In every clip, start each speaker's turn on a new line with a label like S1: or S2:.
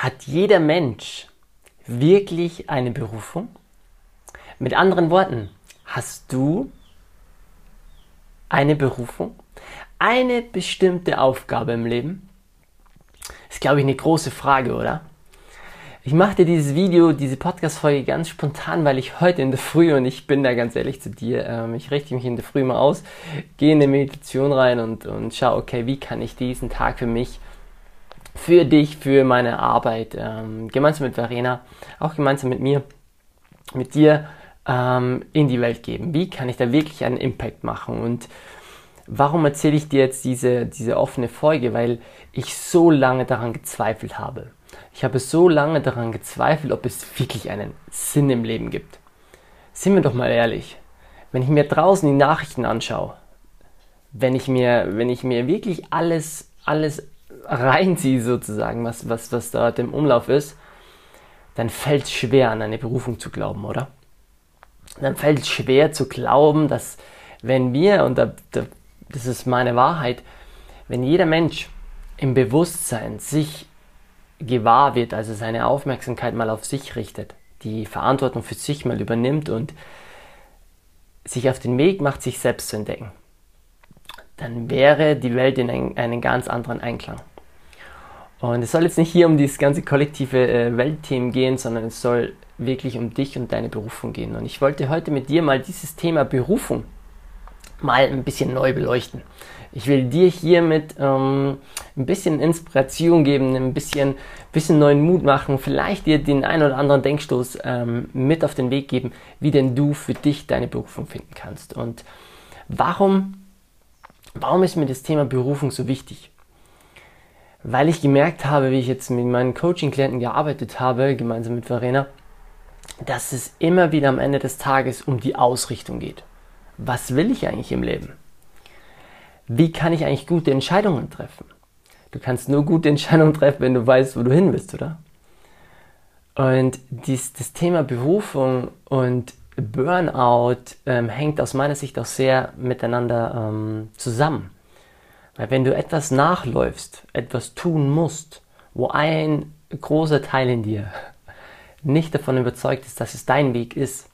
S1: Hat jeder Mensch wirklich eine Berufung? Mit anderen Worten, hast du eine Berufung? Eine bestimmte Aufgabe im Leben? Das ist, glaube ich, eine große Frage, oder? Ich mache dir dieses Video, diese Podcast-Folge ganz spontan, weil ich heute in der Früh, und ich bin da ganz ehrlich zu dir, ähm, ich richte mich in der Früh mal aus, gehe in eine Meditation rein und, und schaue, okay, wie kann ich diesen Tag für mich, für dich, für meine Arbeit, ähm, gemeinsam mit Verena, auch gemeinsam mit mir, mit dir ähm, in die Welt geben? Wie kann ich da wirklich einen Impact machen? Und warum erzähle ich dir jetzt diese, diese offene Folge? Weil ich so lange daran gezweifelt habe ich habe so lange daran gezweifelt, ob es wirklich einen Sinn im Leben gibt. Sind wir doch mal ehrlich. Wenn ich mir draußen die Nachrichten anschaue, wenn ich mir, wenn ich mir wirklich alles, alles reinziehe sozusagen, was, was, was dort im Umlauf ist, dann fällt es schwer, an eine Berufung zu glauben, oder? Dann fällt es schwer zu glauben, dass wenn wir, und da, da, das ist meine Wahrheit, wenn jeder Mensch im Bewusstsein sich gewahr wird, also seine Aufmerksamkeit mal auf sich richtet, die Verantwortung für sich mal übernimmt und sich auf den Weg macht, sich selbst zu entdecken, dann wäre die Welt in einen, einen ganz anderen Einklang. Und es soll jetzt nicht hier um dieses ganze kollektive äh, Weltthemen gehen, sondern es soll wirklich um dich und deine Berufung gehen. Und ich wollte heute mit dir mal dieses Thema Berufung mal ein bisschen neu beleuchten. Ich will dir hiermit ähm, ein bisschen Inspiration geben, ein bisschen, bisschen neuen Mut machen, vielleicht dir den ein oder anderen Denkstoß ähm, mit auf den Weg geben, wie denn du für dich deine Berufung finden kannst. Und warum, warum ist mir das Thema Berufung so wichtig? Weil ich gemerkt habe, wie ich jetzt mit meinen Coaching-Klienten gearbeitet habe, gemeinsam mit Verena, dass es immer wieder am Ende des Tages um die Ausrichtung geht. Was will ich eigentlich im Leben? wie kann ich eigentlich gute Entscheidungen treffen? Du kannst nur gute Entscheidungen treffen, wenn du weißt, wo du hin bist, oder? Und dies, das Thema Berufung und Burnout ähm, hängt aus meiner Sicht auch sehr miteinander ähm, zusammen. Weil wenn du etwas nachläufst, etwas tun musst, wo ein großer Teil in dir nicht davon überzeugt ist, dass es dein Weg ist,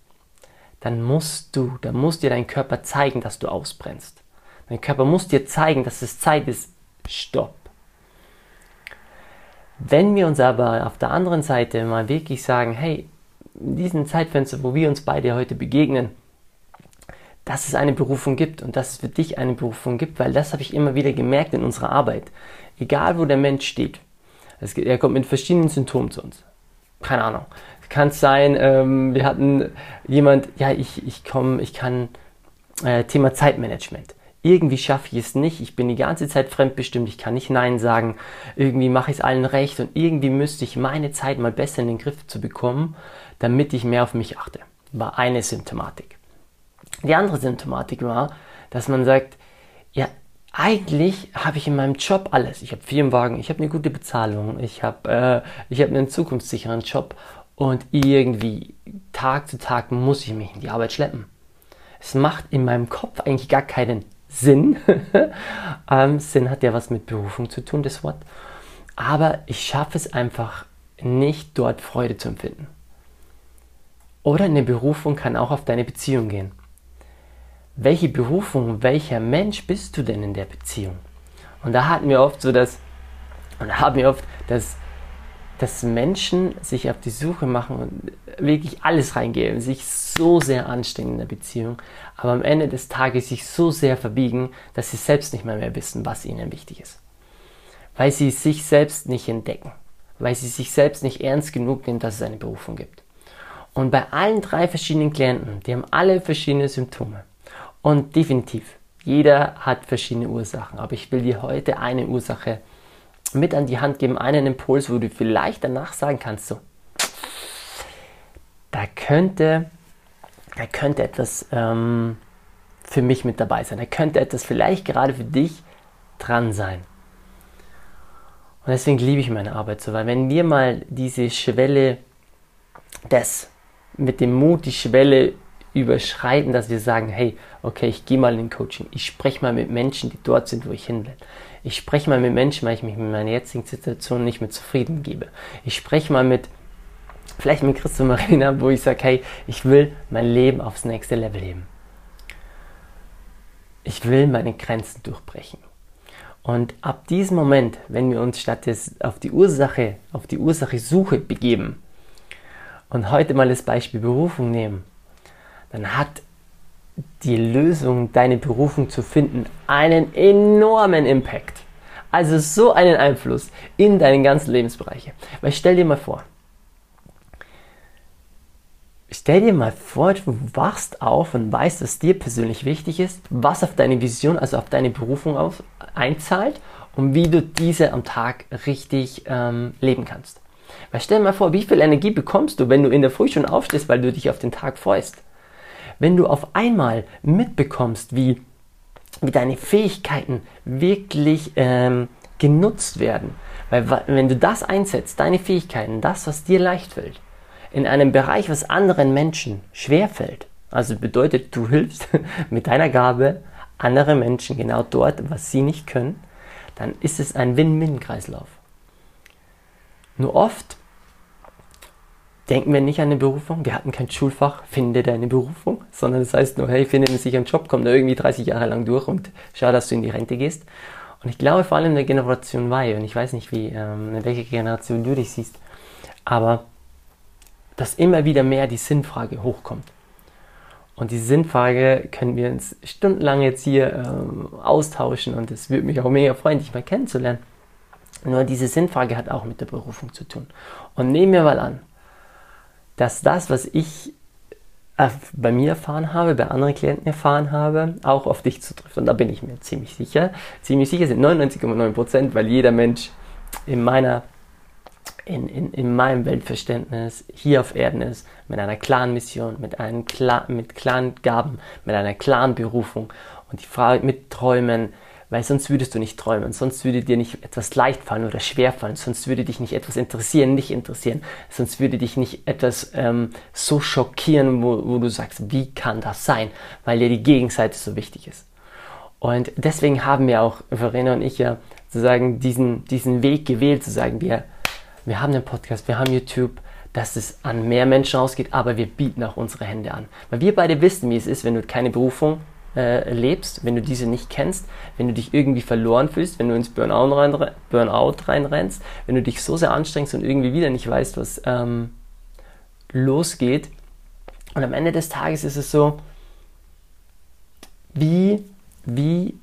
S1: dann musst du, dann muss dir dein Körper zeigen, dass du ausbrennst. Dein Körper muss dir zeigen, dass es Zeit ist. Stopp. Wenn wir uns aber auf der anderen Seite mal wirklich sagen, hey, in diesem Zeitfenster, wo wir uns beide heute begegnen, dass es eine Berufung gibt und dass es für dich eine Berufung gibt, weil das habe ich immer wieder gemerkt in unserer Arbeit. Egal wo der Mensch steht, er kommt mit verschiedenen Symptomen zu uns. Keine Ahnung. Kann es sein, ähm, wir hatten jemand, ja, ich, ich komme, ich kann, äh, Thema Zeitmanagement irgendwie schaffe ich es nicht, ich bin die ganze Zeit fremdbestimmt, ich kann nicht Nein sagen, irgendwie mache ich es allen recht und irgendwie müsste ich meine Zeit mal besser in den Griff zu bekommen, damit ich mehr auf mich achte. War eine Symptomatik. Die andere Symptomatik war, dass man sagt, ja, eigentlich habe ich in meinem Job alles. Ich habe Firmenwagen, ich habe eine gute Bezahlung, ich habe äh, hab einen zukunftssicheren Job und irgendwie Tag zu Tag muss ich mich in die Arbeit schleppen. Es macht in meinem Kopf eigentlich gar keinen Sinn. ähm, Sinn hat ja was mit Berufung zu tun, das Wort. Aber ich schaffe es einfach nicht, dort Freude zu empfinden. Oder eine Berufung kann auch auf deine Beziehung gehen. Welche Berufung, welcher Mensch bist du denn in der Beziehung? Und da hatten wir oft so das, und da haben wir oft das dass Menschen sich auf die Suche machen und wirklich alles reingeben, sich so sehr anstrengen in der Beziehung, aber am Ende des Tages sich so sehr verbiegen, dass sie selbst nicht mehr, mehr wissen, was ihnen wichtig ist. Weil sie sich selbst nicht entdecken, weil sie sich selbst nicht ernst genug nehmen, dass es eine Berufung gibt. Und bei allen drei verschiedenen Klienten, die haben alle verschiedene Symptome. Und definitiv, jeder hat verschiedene Ursachen. Aber ich will dir heute eine Ursache mit an die Hand geben, einen Impuls, wo du vielleicht danach sagen kannst, so, da könnte, da könnte etwas ähm, für mich mit dabei sein, da könnte etwas vielleicht gerade für dich dran sein. Und deswegen liebe ich meine Arbeit so, weil wenn wir mal diese Schwelle des, mit dem Mut die Schwelle überschreiten, dass wir sagen, hey, okay, ich gehe mal in Coaching, ich spreche mal mit Menschen, die dort sind, wo ich hin will. Ich spreche mal mit Menschen, weil ich mich mit meiner jetzigen Situation nicht mehr zufrieden gebe. Ich spreche mal mit, vielleicht mit Christo Marina, wo ich sage, hey, ich will mein Leben aufs nächste Level heben. Ich will meine Grenzen durchbrechen. Und ab diesem Moment, wenn wir uns statt des auf die Ursache, auf die Ursache Suche begeben und heute mal das Beispiel Berufung nehmen, dann hat die Lösung, deine Berufung zu finden, einen enormen Impact. Also so einen Einfluss in deinen ganzen Lebensbereiche. Weil stell dir mal vor, Stell dir mal vor, du wachst auf und weißt, was dir persönlich wichtig ist, was auf deine Vision, also auf deine Berufung auf, einzahlt und wie du diese am Tag richtig ähm, leben kannst. Weil stell dir mal vor, wie viel Energie bekommst du, wenn du in der Früh schon aufstehst, weil du dich auf den Tag freust. Wenn du auf einmal mitbekommst, wie, wie deine Fähigkeiten wirklich ähm, genutzt werden. Weil wenn du das einsetzt, deine Fähigkeiten, das, was dir leicht fällt, in einem Bereich, was anderen Menschen schwerfällt. Also bedeutet, du hilfst mit deiner Gabe anderen Menschen genau dort, was sie nicht können, dann ist es ein Win-Win-Kreislauf. Nur oft denken wir nicht an eine Berufung. Wir hatten kein Schulfach, finde deine Berufung, sondern das heißt nur, hey, finde einen sicheren Job, komm da irgendwie 30 Jahre lang durch und schau, dass du in die Rente gehst. Und ich glaube vor allem der Generation Y, und ich weiß nicht, wie, ähm, in welcher Generation du dich siehst, aber dass immer wieder mehr die Sinnfrage hochkommt. Und die Sinnfrage können wir uns stundenlang jetzt hier ähm, austauschen und es würde mich auch mega freuen, dich mal kennenzulernen. Nur diese Sinnfrage hat auch mit der Berufung zu tun. Und nehmen wir mal an, dass das, was ich bei mir erfahren habe, bei anderen Klienten erfahren habe, auch auf dich zutrifft. Und da bin ich mir ziemlich sicher. Ziemlich sicher sind 99,9 Prozent, weil jeder Mensch in meiner in, in, in meinem Weltverständnis hier auf Erden ist, mit einer klaren Mission, mit, einem klar, mit klaren Gaben, mit einer klaren Berufung und die Frage mit Träumen, weil sonst würdest du nicht träumen, sonst würde dir nicht etwas leicht fallen oder schwer fallen, sonst würde dich nicht etwas interessieren, nicht interessieren, sonst würde dich nicht etwas ähm, so schockieren, wo, wo du sagst, wie kann das sein, weil dir die Gegenseite so wichtig ist. Und deswegen haben wir auch, Verena und ich ja, sozusagen diesen, diesen Weg gewählt, zu sagen, wir wir haben den Podcast, wir haben YouTube, dass es an mehr Menschen ausgeht, aber wir bieten auch unsere Hände an. Weil wir beide wissen, wie es ist, wenn du keine Berufung äh, lebst, wenn du diese nicht kennst, wenn du dich irgendwie verloren fühlst, wenn du ins Burnout, rein, Burnout reinrennst, wenn du dich so sehr anstrengst und irgendwie wieder nicht weißt, was ähm, losgeht. Und am Ende des Tages ist es so, wie, wie,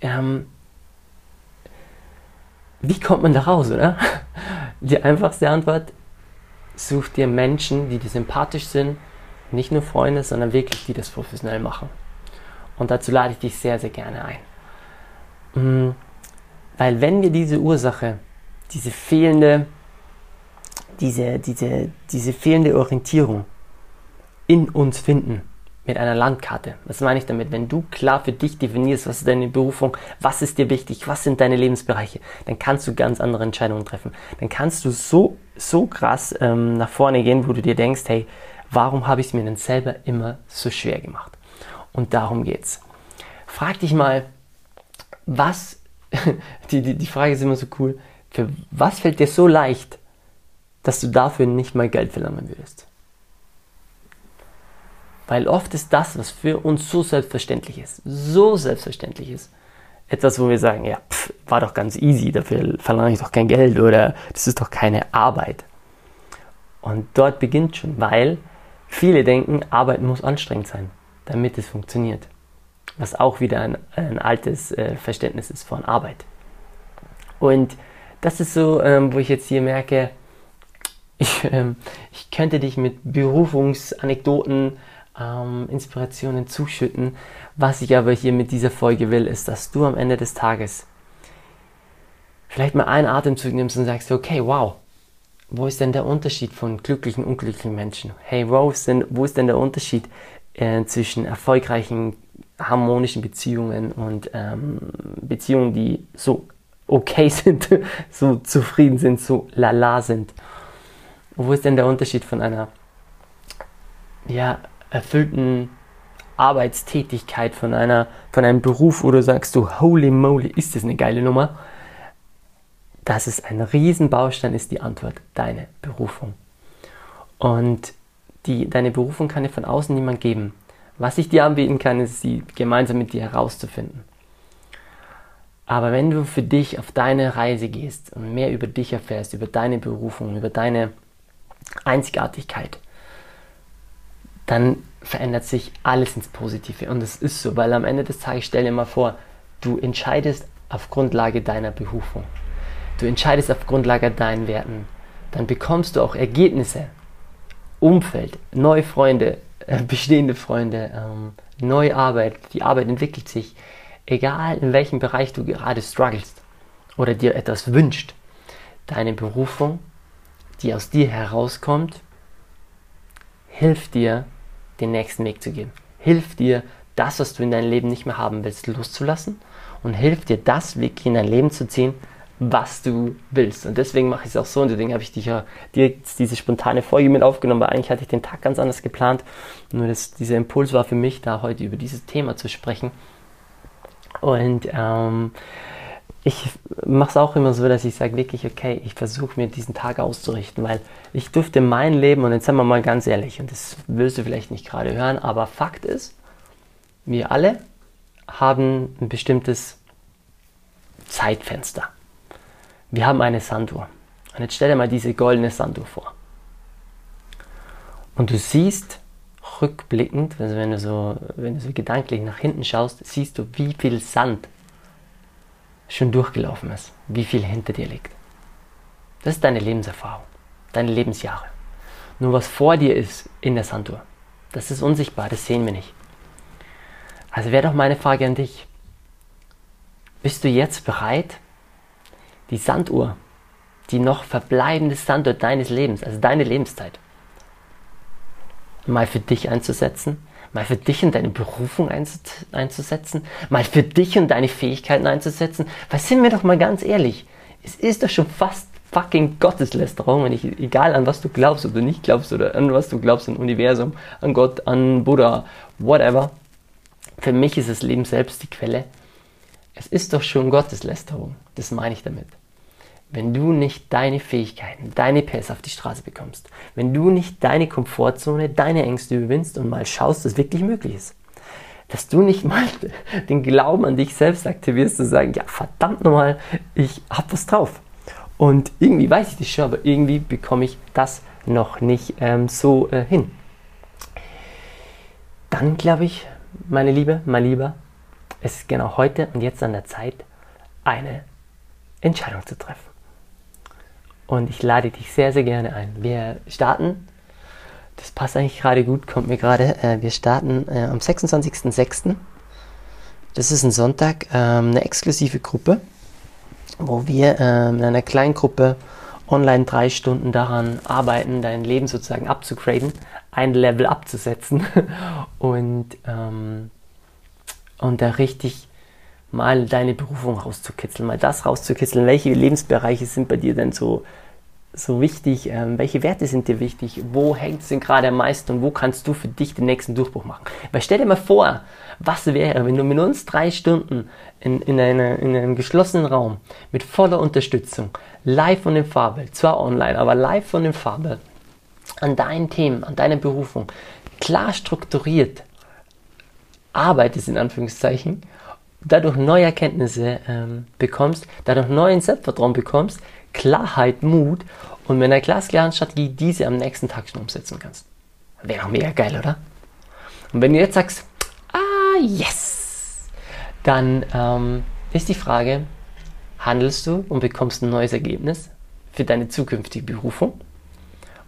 S1: ähm, wie kommt man da raus, oder? Die einfachste Antwort, such dir Menschen, die dir sympathisch sind, nicht nur Freunde, sondern wirklich, die das professionell machen. Und dazu lade ich dich sehr, sehr gerne ein. Mm, weil wenn wir diese Ursache, diese fehlende, diese, diese, diese fehlende Orientierung in uns finden, mit einer Landkarte. Was meine ich damit? Wenn du klar für dich definierst, was ist deine Berufung, was ist dir wichtig, was sind deine Lebensbereiche, dann kannst du ganz andere Entscheidungen treffen. Dann kannst du so, so krass ähm, nach vorne gehen, wo du dir denkst, hey, warum habe ich es mir denn selber immer so schwer gemacht? Und darum geht's. Frag dich mal, was, die, die, die Frage ist immer so cool, für was fällt dir so leicht, dass du dafür nicht mal Geld verlangen würdest? Weil oft ist das, was für uns so selbstverständlich ist, so selbstverständlich ist, etwas, wo wir sagen, ja, pff, war doch ganz easy, dafür verlange ich doch kein Geld oder das ist doch keine Arbeit. Und dort beginnt schon, weil viele denken, Arbeit muss anstrengend sein, damit es funktioniert. Was auch wieder ein, ein altes äh, Verständnis ist von Arbeit. Und das ist so, ähm, wo ich jetzt hier merke, ich, ähm, ich könnte dich mit Berufungsanekdoten ähm, Inspirationen zuschütten. Was ich aber hier mit dieser Folge will, ist, dass du am Ende des Tages vielleicht mal einen Atemzug nimmst und sagst, okay, wow, wo ist denn der Unterschied von glücklichen und unglücklichen Menschen? Hey, denn, wo ist denn der Unterschied äh, zwischen erfolgreichen, harmonischen Beziehungen und ähm, Beziehungen, die so okay sind, so zufrieden sind, so lala sind? Wo ist denn der Unterschied von einer ja, erfüllten Arbeitstätigkeit, von, einer, von einem Beruf, wo du sagst, du, holy moly, ist das eine geile Nummer, dass es ein Riesenbaustein ist, die Antwort, deine Berufung. Und die, deine Berufung kann dir von außen niemand geben. Was ich dir anbieten kann, ist sie gemeinsam mit dir herauszufinden. Aber wenn du für dich auf deine Reise gehst und mehr über dich erfährst, über deine Berufung, über deine Einzigartigkeit, dann verändert sich alles ins Positive. Und das ist so, weil am Ende des Tages stell dir mal vor, du entscheidest auf Grundlage deiner Berufung. Du entscheidest auf Grundlage deinen Werten. Dann bekommst du auch Ergebnisse, Umfeld, neue Freunde, äh, bestehende Freunde, ähm, neue Arbeit. Die Arbeit entwickelt sich egal in welchem Bereich du gerade strugglest oder dir etwas wünscht, deine Berufung, die aus dir herauskommt, hilft dir, den nächsten Weg zu gehen. Hilft dir, das, was du in deinem Leben nicht mehr haben willst, loszulassen und hilft dir, das wirklich in dein Leben zu ziehen, was du willst. Und deswegen mache ich es auch so und deswegen habe ich dich ja direkt diese spontane Folge mit aufgenommen, weil eigentlich hatte ich den Tag ganz anders geplant. Nur das, dieser Impuls war für mich, da heute über dieses Thema zu sprechen. Und ähm, ich mache es auch immer so, dass ich sage wirklich, okay, ich versuche mir diesen Tag auszurichten, weil ich dürfte mein Leben, und jetzt sind wir mal ganz ehrlich, und das willst du vielleicht nicht gerade hören, aber Fakt ist, wir alle haben ein bestimmtes Zeitfenster. Wir haben eine Sanduhr. Und jetzt stell dir mal diese goldene Sanduhr vor. Und du siehst, rückblickend, also wenn du so, wenn du so gedanklich nach hinten schaust, siehst du, wie viel Sand schon durchgelaufen ist, wie viel hinter dir liegt. Das ist deine Lebenserfahrung, deine Lebensjahre. Nur was vor dir ist in der Sanduhr, das ist unsichtbar, das sehen wir nicht. Also wäre doch meine Frage an dich. Bist du jetzt bereit, die Sanduhr, die noch verbleibende Sanduhr deines Lebens, also deine Lebenszeit, mal für dich einzusetzen, mal für dich und deine Berufung einzusetzen, mal für dich und deine Fähigkeiten einzusetzen. Weil sind wir doch mal ganz ehrlich, es ist doch schon fast fucking Gotteslästerung, wenn ich, egal an was du glaubst oder nicht glaubst oder an was du glaubst, an Universum, an Gott, an Buddha, whatever. Für mich ist das Leben selbst die Quelle. Es ist doch schon Gotteslästerung. Das meine ich damit wenn du nicht deine Fähigkeiten, deine PS auf die Straße bekommst, wenn du nicht deine Komfortzone, deine Ängste überwindest und mal schaust, dass wirklich möglich ist. Dass du nicht mal den Glauben an dich selbst aktivierst, zu sagen, ja, verdammt nochmal, ich hab was drauf. Und irgendwie weiß ich das schon, aber irgendwie bekomme ich das noch nicht ähm, so äh, hin. Dann glaube ich, meine Liebe, mein Lieber, es ist genau heute und jetzt an der Zeit, eine Entscheidung zu treffen. Und ich lade dich sehr, sehr gerne ein. Wir starten, das passt eigentlich gerade gut, kommt mir gerade, äh, wir starten äh, am 26.06. Das ist ein Sonntag, ähm, eine exklusive Gruppe, wo wir ähm, in einer kleinen Gruppe online drei Stunden daran arbeiten, dein Leben sozusagen abzugraden, ein Level abzusetzen und, ähm, und da richtig mal deine Berufung rauszukitzeln, mal das rauszukitzeln. Welche Lebensbereiche sind bei dir denn so, so wichtig? Ähm, welche Werte sind dir wichtig? Wo hängt es denn gerade am meisten und wo kannst du für dich den nächsten Durchbruch machen? Weil stell dir mal vor, was wäre, wenn du mit uns drei Stunden in, in, eine, in einem geschlossenen Raum mit voller Unterstützung, live von dem Farbe, zwar online, aber live von dem Farbe, an deinen Themen, an deiner Berufung, klar strukturiert arbeitest, in Anführungszeichen, dadurch neue Erkenntnisse ähm, bekommst, dadurch neuen Selbstvertrauen bekommst, Klarheit, Mut und mit einer glasklaren Strategie diese am nächsten Tag schon umsetzen kannst. Wäre doch mega geil, oder? Und wenn du jetzt sagst, ah, yes, dann ähm, ist die Frage, handelst du und bekommst ein neues Ergebnis für deine zukünftige Berufung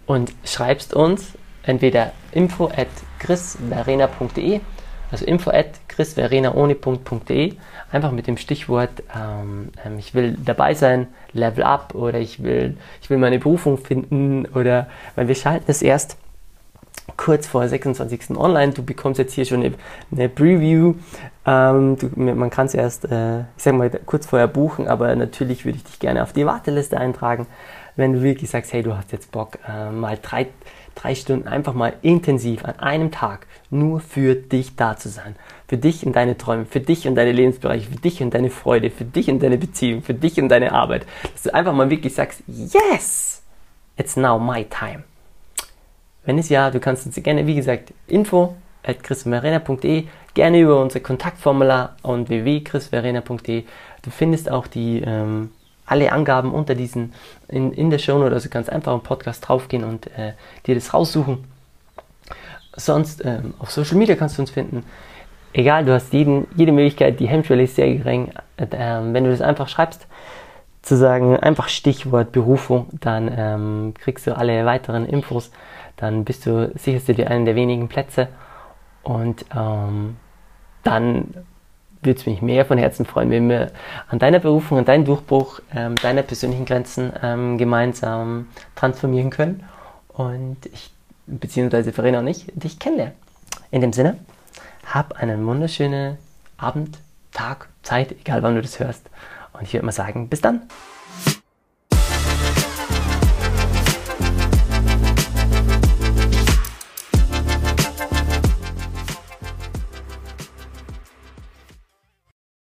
S1: und schreibst uns entweder info at chrisverena.de also info at chrisverenaoni.de einfach mit dem Stichwort ähm, ähm, ich will dabei sein, Level Up oder ich will, ich will meine Berufung finden oder weil wir schalten es erst kurz vor 26. online. Du bekommst jetzt hier schon eine, eine Preview. Ähm, du, man kann es erst, äh, ich sag mal, kurz vorher buchen, aber natürlich würde ich dich gerne auf die Warteliste eintragen, wenn du wirklich sagst, hey, du hast jetzt Bock, äh, mal drei, drei Stunden einfach mal intensiv an einem Tag nur für dich da zu sein. Für dich und deine Träume, für dich und deine Lebensbereiche, für dich und deine Freude, für dich und deine Beziehung, für dich und deine Arbeit. Dass du einfach mal wirklich sagst, yes, it's now my time. Wenn es ja, du kannst uns gerne, wie gesagt, info at chrisverena.de, gerne über unser Kontaktformular und www.chrisverena.de. Du findest auch die ähm, alle Angaben unter diesen in, in der Show also kannst einfach im Podcast draufgehen und äh, dir das raussuchen. Sonst ähm, auf Social Media kannst du uns finden. Egal, du hast jeden, jede Möglichkeit, die Hemmschwelle ist sehr gering. Äh, wenn du das einfach schreibst, zu sagen, einfach Stichwort Berufung, dann ähm, kriegst du alle weiteren Infos. Dann bist du sicherst du dir einen der wenigen Plätze. Und ähm, dann würde es mich mehr von Herzen freuen, wenn wir an deiner Berufung, an deinem Durchbruch, ähm, deiner persönlichen Grenzen ähm, gemeinsam transformieren können und ich, beziehungsweise Verena und ich, dich kennenlernen. In dem Sinne, hab einen wunderschönen Abend, Tag, Zeit, egal wann du das hörst. Und ich würde mal sagen, bis dann.